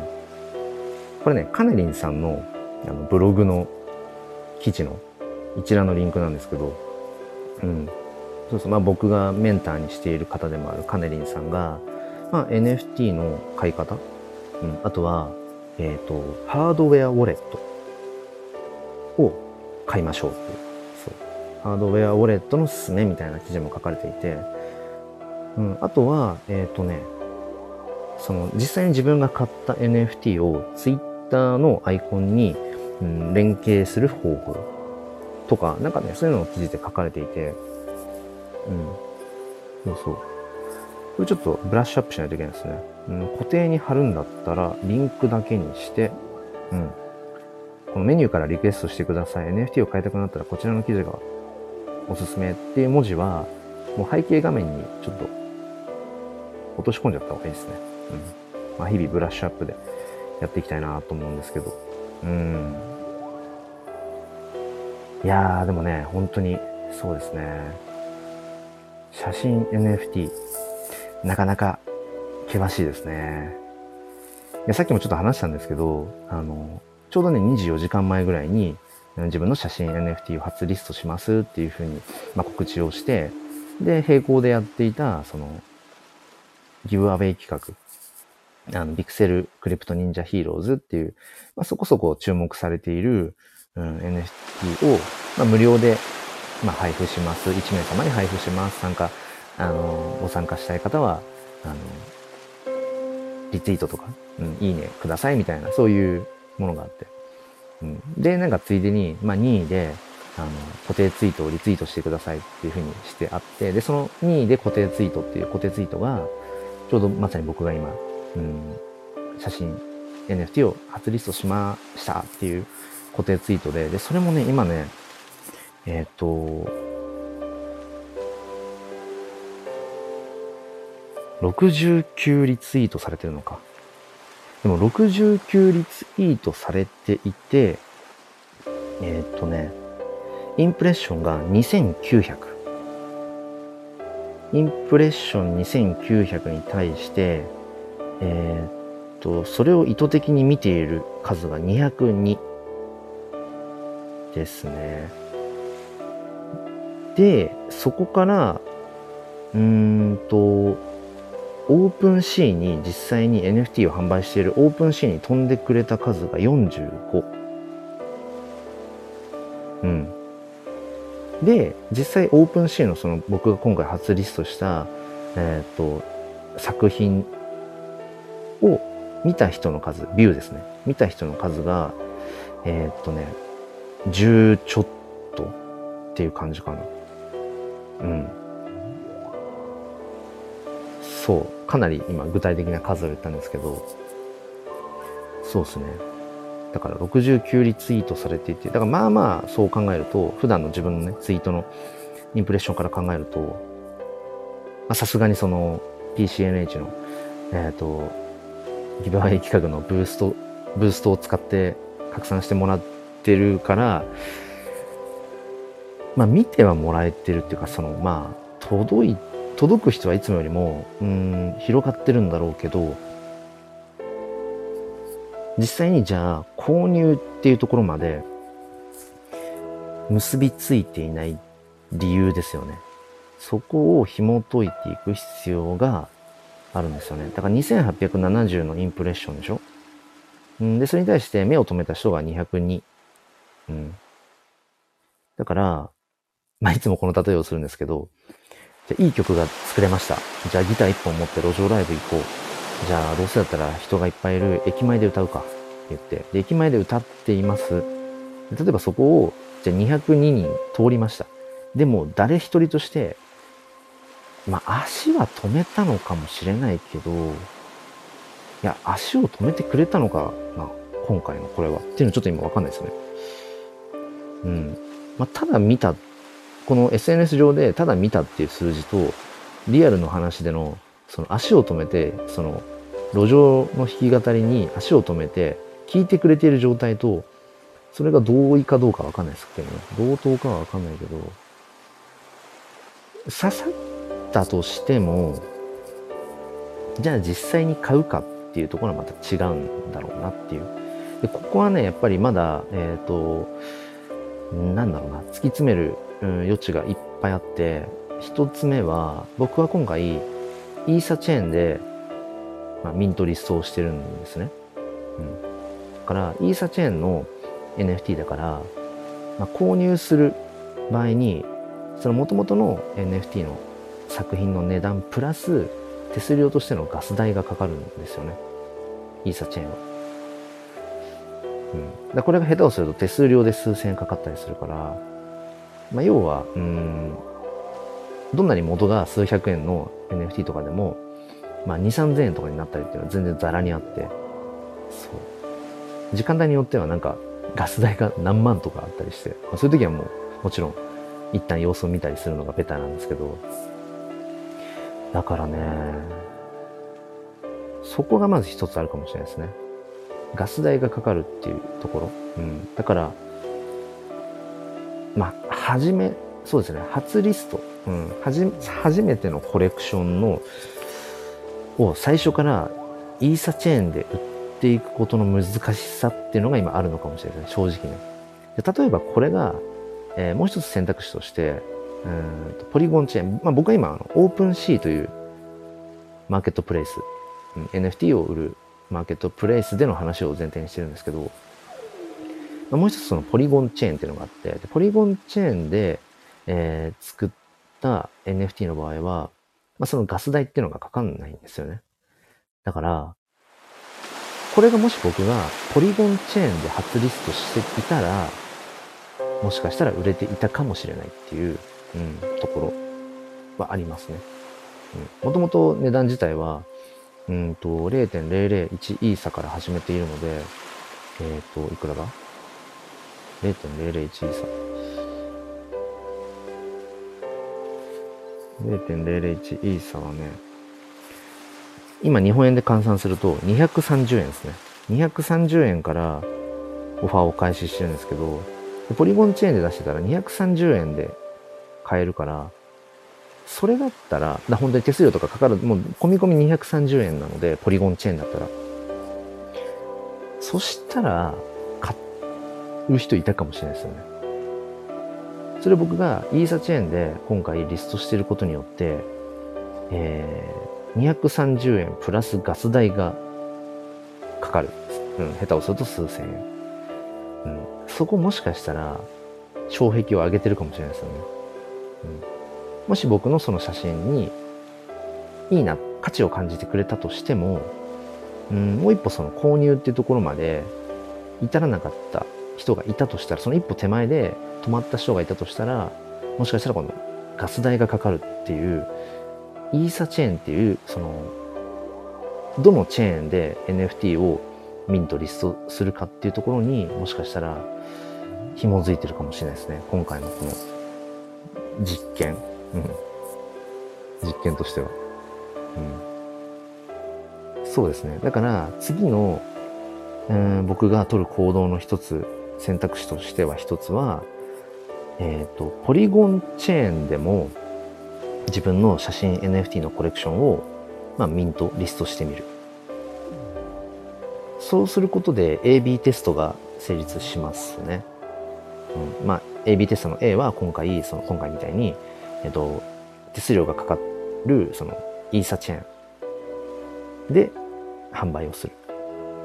これね、カネリンさんのあのブログの記事の一覧のリンクなんですけど、うん。そうそう、まあ僕がメンターにしている方でもあるカネリンさんが、まあ NFT の買い方、うん、あとは、えっ、ー、と、ハードウェアウォレットを買いましょうっていう、そう。ハードウェアウォレットのすすめみたいな記事も書かれていて、うん、あとは、えっ、ー、とね、その実際に自分が買った NFT を Twitter のアイコンに、うん、連携する方法とか、なんかね、そういうのを記事で書かれていて、うん。そうそう。これちょっとブラッシュアップしないといけないですね。うん、固定に貼るんだったら、リンクだけにして、うん。このメニューからリクエストしてください。NFT を変えたくなったらこちらの記事がおすすめっていう文字は、もう背景画面にちょっと落とし込んじゃった方がいいですね。うん。まあ、日々ブラッシュアップでやっていきたいなと思うんですけど。うん。いやー、でもね、本当にそうですね。写真 NFT、なかなか険しいですね。いやさっきもちょっと話したんですけど、あの、ちょうどね、24時間前ぐらいに、自分の写真 NFT を初リストしますっていうふうに、まあ、告知をして、で、並行でやっていた、その、ギブアウェイ企画、あの、ビクセルクリプト忍者ヒーローズっていう、まあ、そこそこ注目されている、うん、NFT を、まあ、無料で、まあ、配布します。1名様に配布します。参加、あの、ご参加したい方は、あの、リツイートとか、うん、いいねくださいみたいな、そういうものがあって。うん、で、なんかついでに、まあ、任意で、あの、固定ツイートをリツイートしてくださいっていうふうにしてあって、で、その任意で固定ツイートっていう固定ツイートが、ちょうどまさに僕が今、うん、写真、NFT を初リストしましたっていう固定ツイートで、で、それもね、今ね、えっ、と、69リツイートされてるのか。でも69リツイートされていて、えっ、とね、インプレッションが2900。インプレッション2900に対して、えっ、と、それを意図的に見ている数が202ですね。で、そこから、うーんと、 OpenSea に実際に NFT を販売している OpenSea に飛んでくれた数が45。うん。で、実際オープンシーのその僕が今回初リストした、えっ、ー、と、作品を見た人の数、ビューですね。見た人の数が、えっ、とね、10ちょっとっていう感じかな。うん。そう。かなり今具体的な数を言ったんですけど、そうですね。だから69リツイートされていて、だからまあまあそう考えると、普段の自分のね、ツイートのインプレッションから考えると、さすがにその PCNH の、えっ、ー、と、ギブアイ企画のブースト、ブーストを使って拡散してもらってるから、まあ見てはもらえてるっていうか、そのまあ届いて届く人はいつもよりも、うん、広がってるんだろうけど、実際にじゃあ、購入っていうところまで結びついていない理由ですよね。そこを紐解いていく必要があるんですよね。だから2870のインプレッションでしょ？んで、それに対して目を留めた人が202。うん。だから、まあ、いつもこの例えをするんですけど、じゃいい曲が作れました。じゃあギター一本持って路上ライブ行こう。じゃあどうせだったら人がいっぱいいる駅前で歌うか。って言って。で、駅前で歌っています。例えばそこを、じゃあ202人通りました。でも誰一人として、まあ足は止めたのかもしれないけど、いや、足を止めてくれたのかな、今回のこれは。っていうのちょっと今わかんないですね。うん。まあ、ただ見たこの SNS 上でただ見たっていう数字と、リアルの話での、その足を止めて、その路上の弾き語りに足を止めて、聞いてくれている状態と、それが同意かどうかわかんないですけどね。同等かはわかんないけど、刺さったとしても、じゃあ実際に買うかっていうところはまた違うんだろうなっていう。で、ここはね、やっぱりまだ、えっ、ー、と、なんだろうな、突き詰めるうん、余地がいっぱいあって、一つ目は、僕は今回、イーサチェーンで、まあ、ミントリストをしてるんですね。うん。だから、イーサチェーンの NFT だから、まあ、購入する場合に、その元々の NFT の作品の値段プラス手数料としてのガス代がかかるんですよね。イーサチェーンは。うん。だこれが下手をすると手数料で数千円かかったりするから、まあ、要は、うん、どんなに元が数百円の NFT とかでも、まあ、2、3000円とかになったりっていうのは全然ザラにあって、そう。時間帯によってはなんか、ガス代が何万とかあったりして、まあ、そういう時はもう、もちろん、一旦様子を見たりするのがベターなんですけど、だからね、そこがまず一つあるかもしれないですね。ガス代がかかるっていうところ。うん。だから、まあ、はじめ、そうですね、初リスト。うん。はじ、初めてのコレクションの、を最初からイーサチェーンで売っていくことの難しさっていうのが今あるのかもしれない。正直ね。例えばこれが、えー、もう一つ選択肢として、うんポリゴンチェーン。まあ、僕は今、あのオープンシーというマーケットプレイス、うん、NFT を売るマーケットプレイスでの話を前提にしてるんですけど、もう一つそのポリゴンチェーンっていうのがあって、でポリゴンチェーンで、えー、作った NFT の場合は、まあ、そのガス代っていうのがかかんないんですよね。だから、これがもし僕がポリゴンチェーンで初リストしていたら、もしかしたら売れていたかもしれないっていう、うん、ところはありますね。もともと値段自体は、うんと、0.001イーサから始めているので、えっ、ー、と、いくらだ？?0.001 イーサ。0.001イーサはね、今日本円で換算すると230円ですね。230円からオファーを開始してるんですけど、ポリゴンチェーンで出してたら230円で買えるから、それだったら、だ本当に手数料とかかかる、もう込み込み230円なので、ポリゴンチェーンだったら。そしたら、う人いたかもしれないですよね。それ僕がイーサチェーンで今回リストしてることによって、えー、230円プラスガス代がかかる。うん、下手をすると数千円。うん、そこもしかしたら、障壁を上げてるかもしれないですよね。うんもし僕のその写真にいいな、価値を感じてくれたとしても、うん、もう一歩その購入っていうところまで至らなかった人がいたとしたら、その一歩手前で止まった人がいたとしたら、もしかしたらこのガス代がかかるっていう、イーサチェーンっていう、その、どのチェーンで NFT をミントリストするかっていうところにもしかしたら紐づいてるかもしれないですね。今回のこの実験。うん。実験としては。うん。そうですね。だから、次の、うん、僕が取る行動の一つ、選択肢としては一つは、えっ、ー、と、ポリゴンチェーンでも自分の写真 NFT のコレクションを、まあ、ミント、リストしてみる。そうすることで AB テストが成立しますね。うん、まあ、AB テストの A は今回、その今回みたいに、えっと、手数料がかかる、その、イーサチェーンで販売をする。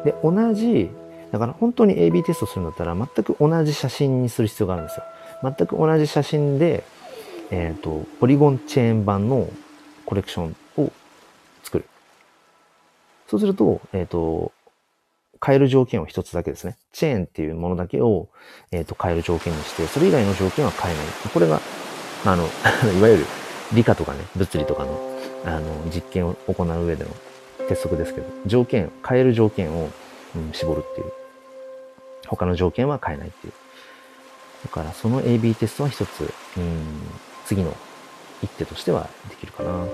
で、同じ、だから本当に AB テストするんだったら全く同じ写真にする必要があるんですよ。全く同じ写真で、えっ、ー、と、ポリゴンチェーン版のコレクションを作る。そうすると、えっ、ー、と、変える条件を一つだけですね。チェーンっていうものだけを、えっ、ー、と、変える条件にして、それ以外の条件は変えない。これがあの、いわゆる理科とかね、物理とかの、あの、実験を行う上での鉄則ですけど、条件、変える条件を、うん、絞るっていう。他の条件は変えないっていう。だから、その AB テストは一つ、うん、次の一手としてはできるかな。うん、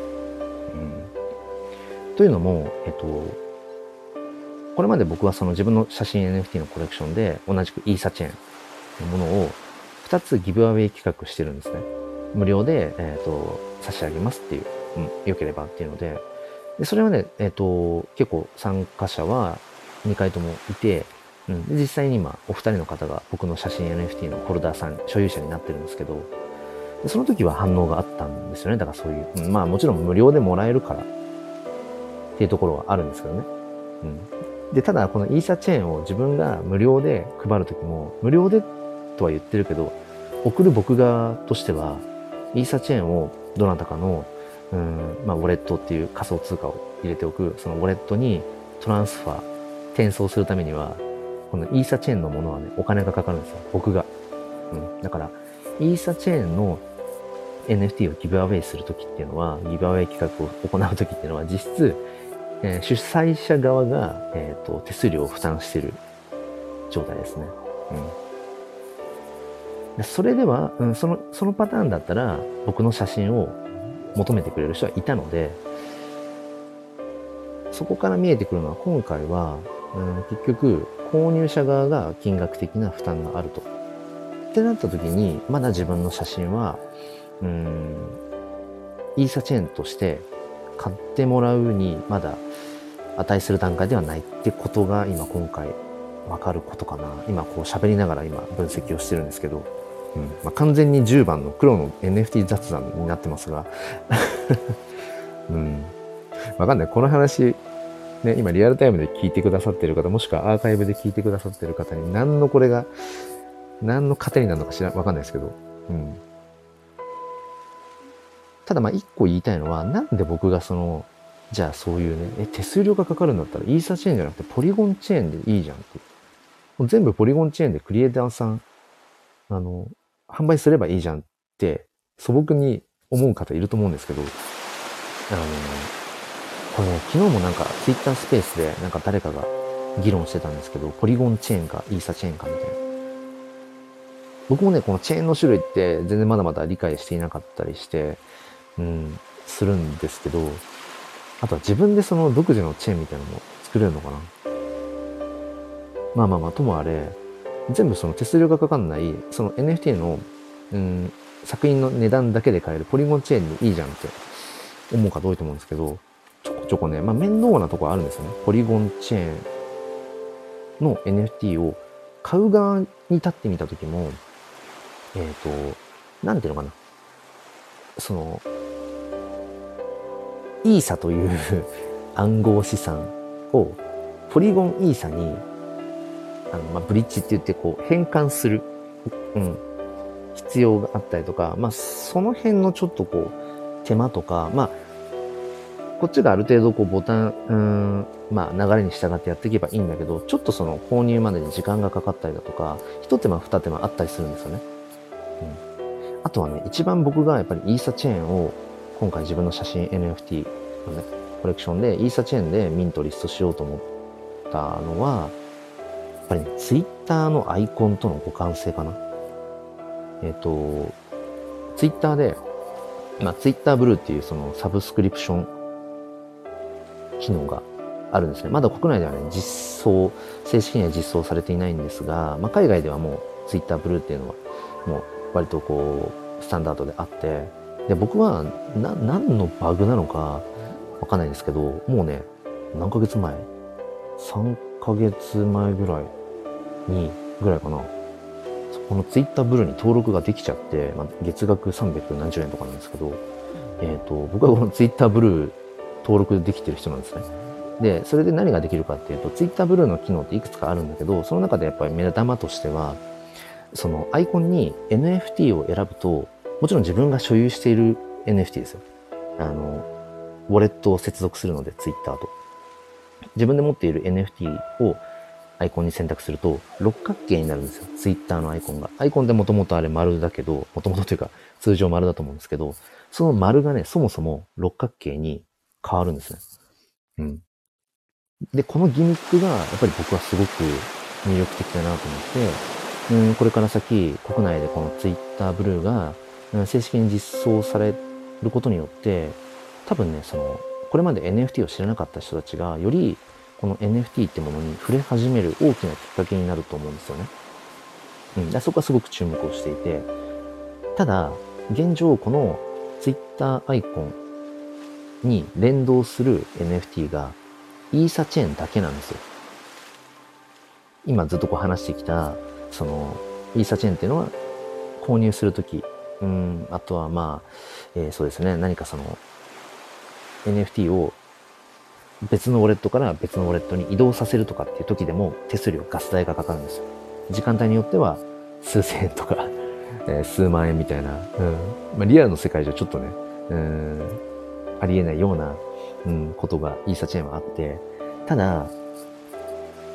というのも、えっと、これまで僕はその自分の写真 NFT のコレクションで同じくイーサチェーンのものを2つギブアウェイ企画してるんですね。無料で、えっ、ー、と、差し上げますっていう、うん、良ければっていうので、で、それはね、えっ、ー、と、結構参加者は2回ともいて、うん、で実際に今、お二人の方が僕の写真 NFT のホルダーさん、所有者になってるんですけど、でその時は反応があったんですよね。だからそういう、うん、まあもちろん無料でもらえるからっていうところはあるんですけどね。うん。で、ただこのイーサチェーンを自分が無料で配るときも、無料でとは言ってるけど、送る僕側としては、イーサチェーンをどなたかの、うん、まあ、ウォレットっていう仮想通貨を入れておく、そのウォレットにトランスファー、転送するためには、このイーサチェーンのものはね、お金がかかるんですよ。僕が。うん。だから、イーサチェーンの NFT をギブアウェイするときっていうのは、ギブアウェイ企画を行うときっていうのは、実質、えー、主催者側が、えっ、ー、と、手数料を負担してる状態ですね。うん。それでは、うん、その、そのパターンだったら、僕の写真を求めてくれる人はいたので、そこから見えてくるのは、今回は、うん、結局、購入者側が金額的な負担があると。ってなった時に、まだ自分の写真は、うん、イーサチェーンとして買ってもらうにまだ値する段階ではないってことが今今回わかることかな。今こう喋りながら今分析をしてるんですけど、うんまあ、完全に10番の黒の NFT 雑談になってますが、うん。わかんない。この話、ね、今リアルタイムで聞いてくださってる方、もしくはアーカイブで聞いてくださってる方に何のこれが、何の糧になるのか知ら、わかんないですけど、うん。ただまあ一個言いたいのは、なんで僕がその、じゃあそういうね、え、手数料がかかるんだったらイーサチェーンじゃなくてポリゴンチェーンでいいじゃんって。もう全部ポリゴンチェーンでクリエイターさん、あの、販売すればいいじゃんって素朴に思う方いると思うんですけど、あの、これね、昨日もなんかツイッタースペースでなんか誰かが議論してたんですけど、ポリゴンチェーンかイーサチェーンかみたいな。僕もね、このチェーンの種類って全然まだまだ理解していなかったりして、うん、するんですけど、あとは自分でその独自のチェーンみたいなのも作れるのかな。まあまあまあ、ともあれ、全部その手数料がかかんない、その NFT の、うん、作品の値段だけで買えるポリゴンチェーンでいいじゃんって思う方多いと思うんですけど、ちょこね、まあ面倒なとこあるんですよね。ポリゴンチェーンの NFT を買う側に立ってみたときも、えっ、ー、と、なんていうのかな。その、イーサという 暗号資産をポリゴンイーサにあの、まあ、ブリッジって言ってこう変換する、うん、必要があったりとか、まあ、その辺のちょっとこう手間とか、まあ、こっちがある程度こうボタン、うん、まあ流れに従ってやっていけばいいんだけど、ちょっとその購入までに時間がかかったりだとか、一手間二手間あったりするんですよね。うん。あとはね、一番僕がやっぱりイーサチェーンを今回自分の写真 NFT のね、コレクションでイーサチェーンでミントリストしようと思ったのは、やっぱりね、ツイッターのアイコンとの互換性かな。えっ、ー、と、ツイッターで、まあ、ツイッターブルーっていうそのサブスクリプション機能があるんですね。まだ国内ではね、実装、正式には実装されていないんですが、まあ、海外ではもうツイッターブルーっていうのは、もう割とこう、スタンダードであって、で、僕は、な、何のバグなのかわかんないんですけど、もうね、何ヶ月前 ?3 ヶ月前ぐらいに、ぐらいかな。このツイッターブルーに登録ができちゃって、まあ、月額300円とかなんですけど、えっ、ー、と、僕はこのツイッターブルー登録できてる人なんですね。で、それで何ができるかっていうと、ツイッターブルーの機能っていくつかあるんだけど、その中でやっぱり目玉としては、そのアイコンに NFT を選ぶと、もちろん自分が所有している NFT ですよ。あの、ウォレットを接続するので、ツイッターと。自分で持っている NFT をアイコンに選択すると、六角形になるんですよ。ツイッターのアイコンが。アイコンでもともとあれ丸だけど、もともとというか通常丸だと思うんですけど、その丸がね、そもそも六角形に変わるんですね。うん。で、このギミックが、やっぱり僕はすごく魅力的だなと思って、うん、これから先、国内でこのツイッターブルーが正式に実装されることによって、多分ね、その、これまで NFT を知らなかった人たちが、よりこの NFT ってものに触れ始める大きなきっかけになると思うんですよね。うん、そこはすごく注目をしていて、ただ、現状この Twitter アイコンに連動する NFT がイーサチェーンだけなんですよ。今ずっとこう話してきた、その、イーサチェーンっていうのは購入するとき、うん、あとはまあ、えー、そうですね、何かその、NFT を別のウォレットから別のウォレットに移動させるとかっていう時でも手数料、ガス代がかかるんですよ。時間帯によっては数千円とか、え、数万円みたいな、うんまあ、リアルの世界じゃちょっとね、うん、ありえないような、うん、ことがイーサチェーンはあって、ただ、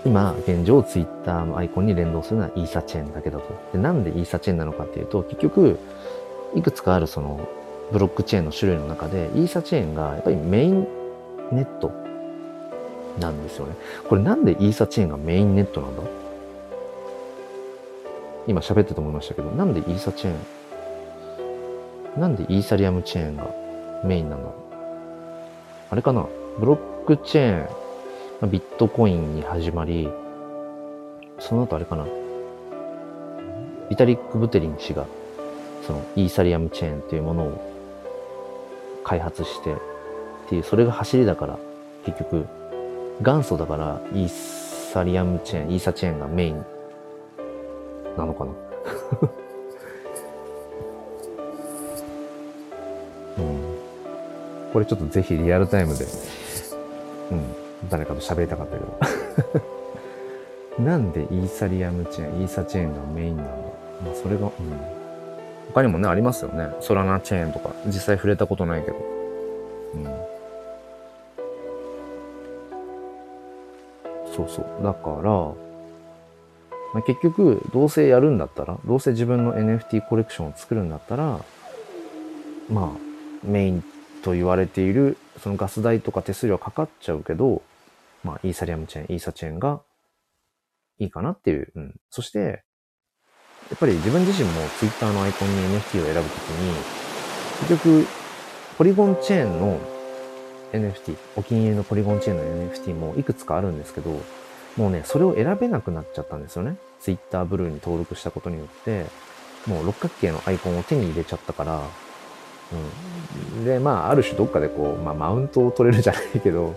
今、現状、ツイッターのアイコンに連動するのはイーサチェーンだけだと。で、なんでイーサチェーンなのかっていうと、結局、いくつかあるその、ブロックチェーンの種類の中で、イーサチェーンがやっぱりメインネットなんですよね。これなんでイーサチェーンがメインネットなんだ？今喋ってて思いましたけど、なんでイーサチェーン、なんでイーサリアムチェーンがメインなんだ？ろう。あれかな？ブロックチェーン、ビットコインに始まり、その後あれかな？ビタリック・ブテリン氏が、そのイーサリアムチェーンっていうものを開発してっていう、それが走りだから、結局、元祖だからイーサリアムチェーン、イーサチェーンがメインなのかな？これちょっとぜひリアルタイムで、うん、誰かと喋りたかったけど。なんでイーサリアムチェーン、イーサチェーンがメインなんだ？まあ、それが、うん。他にもね、ありますよね。ソラナチェーンとか、実際触れたことないけど。うん。そうそう。だから、まあ、結局、どうせやるんだったら、どうせ自分の NFT コレクションを作るんだったら、まあ、メインと言われている、そのガス代とか手数料かかっちゃうけど、まあ、イーサリアムチェーン、イーサチェーンがいいかなっていう。うん。そして、やっぱり自分自身も Twitter のアイコンに NFT を選ぶときに、結局、ポリゴンチェーンの NFT、お気に入りのポリゴンチェーンの NFT もいくつかあるんですけど、もうね、それを選べなくなっちゃったんですよね。Twitter ブルーに登録したことによって、もう六角形のアイコンを手に入れちゃったから、うん。で、まあ、ある種どっかでこう、まあ、マウントを取れるじゃないけど、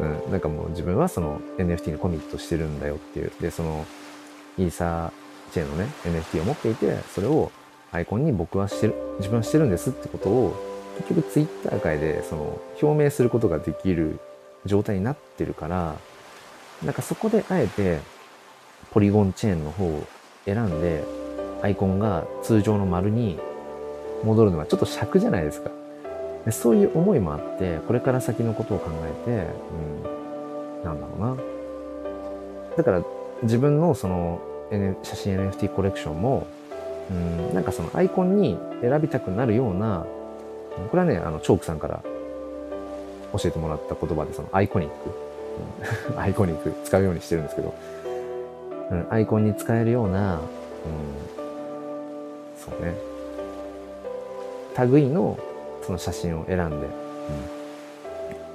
うん、なんかもう自分はその NFT にコミットしてるんだよっていう。で、その、イーサーチェーンのね、NFT を持っていて、それをアイコンに僕はしてる、自分はしてるんですってことを、結局 Twitter 界でその表明することができる状態になってるから、なんかそこであえてポリゴンチェーンの方を選んで、アイコンが通常の丸に戻るのはちょっと尺じゃないですか。でそういう思いもあって、これから先のことを考えて、うん、なんだろうな。だから自分のその N、写真 NFT コレクションも、うん、なんかそのアイコンに選びたくなるような、これはね、あの、チョークさんから教えてもらった言葉で、そのアイコニック、アイコニック使うようにしてるんですけど、うん、アイコンに使えるような、うん、そうね、類のその写真を選んで、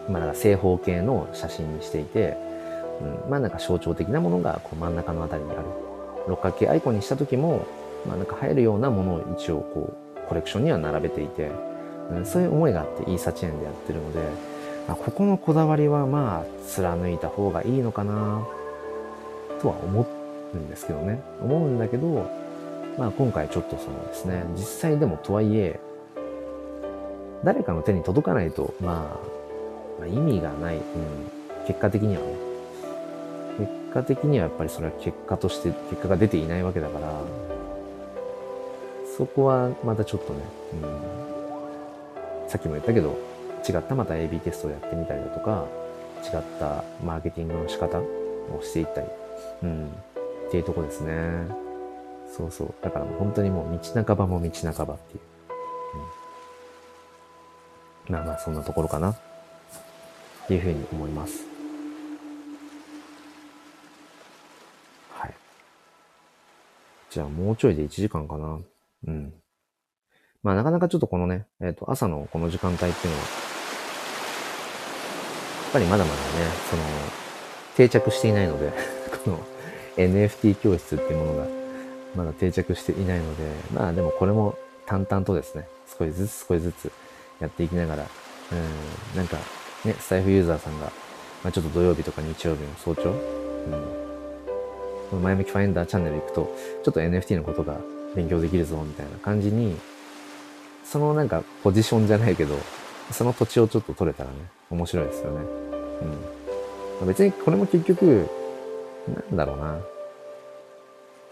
うん、まあ、だか正方形の写真にしていて、うん、まあなんか象徴的なものがこう真ん中のあたりにある。六角形アイコンにした時も、まあなんか入るようなものを一応こう、コレクションには並べていて、うん、そういう思いがあってイーサチェーンでやってるので、まあ、ここのこだわりはまあ貫いた方がいいのかなとは思うんですけどね。思うんだけど、まあ今回ちょっとそのですね、実際でもとはいえ、誰かの手に届かないと、まあ、まあ、意味がない、うん、結果的にはね。結果的にはやっぱりそれは結果として結果が出ていないわけだから、そこはまたちょっとね、うん、さっきも言ったけど、違ったまた AB テストをやってみたりだとか、違ったマーケティングの仕方をしていったり、うん、っていうとこですね。そうそう。だからもう本当にもう道半ばも道半ばっていう。まあまあそんなところかな。っていうふうに思います。はいじゃあもうちょいで1時間かな。うん。まあなかなかちょっとこのね、えっ、ー、と、朝のこの時間帯っていうのは、やっぱりまだまだね、その、定着していないので この NFT 教室っていうものがまだ定着していないので、まあでもこれも淡々とですね、少しずつ少しずつやっていきながら、うん、なんかね、スタイフユーザーさんが、まあ、ちょっと土曜日とか日曜日の早朝、うん、この前向きファインダーチャンネル行くと、ちょっと NFT のことが勉強できるぞ、みたいな感じに、そのなんかポジションじゃないけど、その土地をちょっと取れたらね、面白いですよね。うん。別にこれも結局、なんだろうな。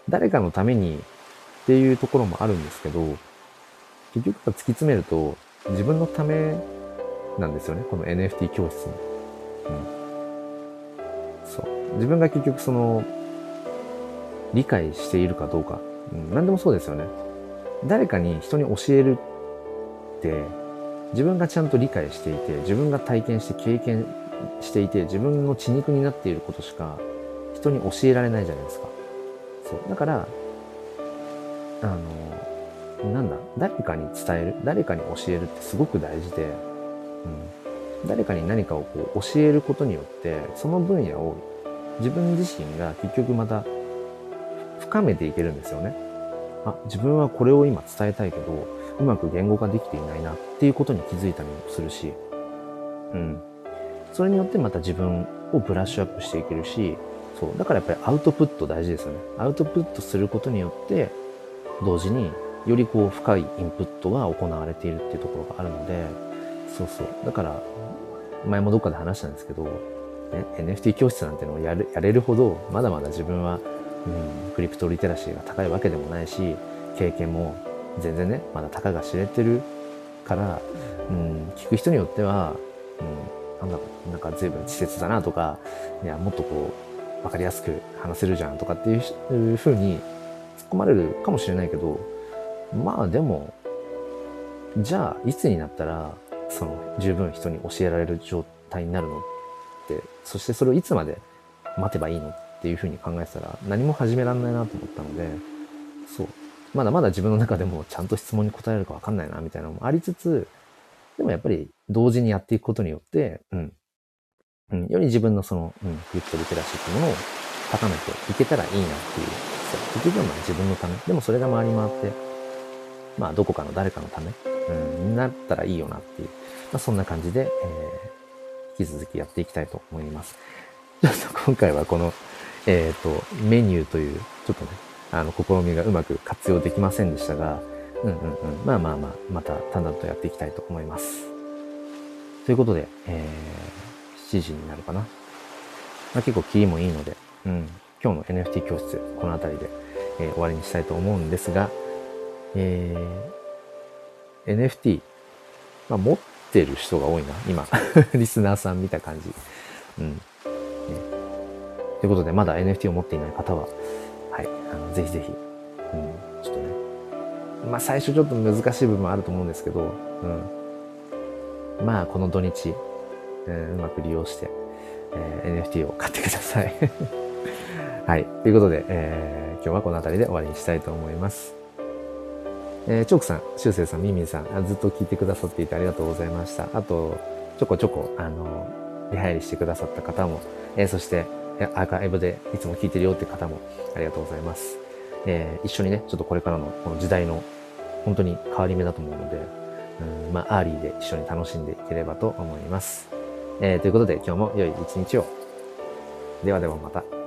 誰かのためにっていうところもあるんですけど、結局突き詰めると自分のためなんですよね。この NFT 教室に。うん。そう。自分が結局その理解しているかどうか。うん、何でもそうですよね。誰かに人に教えるって、自分がちゃんと理解していて、自分が体験して経験していて、自分の血肉になっていることしか人に教えられないじゃないですか。そう。だから、あの、なんだ、誰かに伝える、誰かに教えるってすごく大事で、うん、誰かに何かをこう教えることによって、その分野を自分自身が結局また深めていけるんですよね。あ、自分はこれを今伝えたいけど、うまく言語化できていないなっていうことに気づいたりもするし、うん。それによってまた自分をブラッシュアップしていけるし、そう。だからやっぱりアウトプット大事ですよね。アウトプットすることによって、同時によりこう深いインプットが行われているっていうところがあるので、そうそう。だから、前もどっかで話したんですけど、ね、NFT 教室なんてのをやるやれるほど、まだまだ自分は、うん、クリプトリテラシーが高いわけでもないし、経験も全然ね、まだたかが知れてるから、うん、聞く人によっては、うん、なんだ、なんか随分稚拙だなとか、いや、もっとこう、わかりやすく話せるじゃんとかっていうふうに突っ込まれるかもしれないけど、まあでも、じゃあ、いつになったら、その、十分人に教えられる状態になるのって、そしてそれをいつまで待てばいいのっていうふうに考えてたら、何も始めらんないなと思ったので、そう。まだまだ自分の中でもちゃんと質問に答えるかわかんないな、みたいなのもありつつ、でもやっぱり同時にやっていくことによって、うん。うん、より自分のその、うん、クリプトリテラシーっていうものを高めていけたらいいなっていう。そう。結局はまあ自分のため。でもそれが回り回って、まあどこかの誰かのため、うん、になったらいいよなっていう。まあそんな感じで、えー、引き続きやっていきたいと思います。ちょっと今回はこの、えっ、ー、と、メニューという、ちょっとね、あの、試みがうまく活用できませんでしたが、うんうんうん。まあまあまあ、また淡々とやっていきたいと思います。ということで、えー、7時になるかな。まあ、結構キーもいいので、うん。今日の NFT 教室、この辺りで、えー、終わりにしたいと思うんですが、えー、NFT、まあ、持ってる人が多いな、今。リスナーさん見た感じ。うん。ね、ということで、まだ NFT を持っていない方は、はい、あのぜひぜひ、うん、ちょっとね、まあ最初ちょっと難しい部分あると思うんですけど、うん、まあこの土日、うん、うまく利用して、えー、NFT を買ってください。はい。ということで、えー、今日はこの辺りで終わりにしたいと思います。えー、チョークさん、シュウセイさん、ミミンさん、ずっと聞いてくださっていてありがとうございました。あと、ちょこちょこ、あの、出入りしてくださった方も、えー、そして、アーカイブでいつも聞いてるよって方もありがとうございます。えー、一緒にね、ちょっとこれからのこの時代の本当に変わり目だと思うので、うんまあ、アーリーで一緒に楽しんでいければと思います。えー、ということで今日も良い一日を。ではではまた。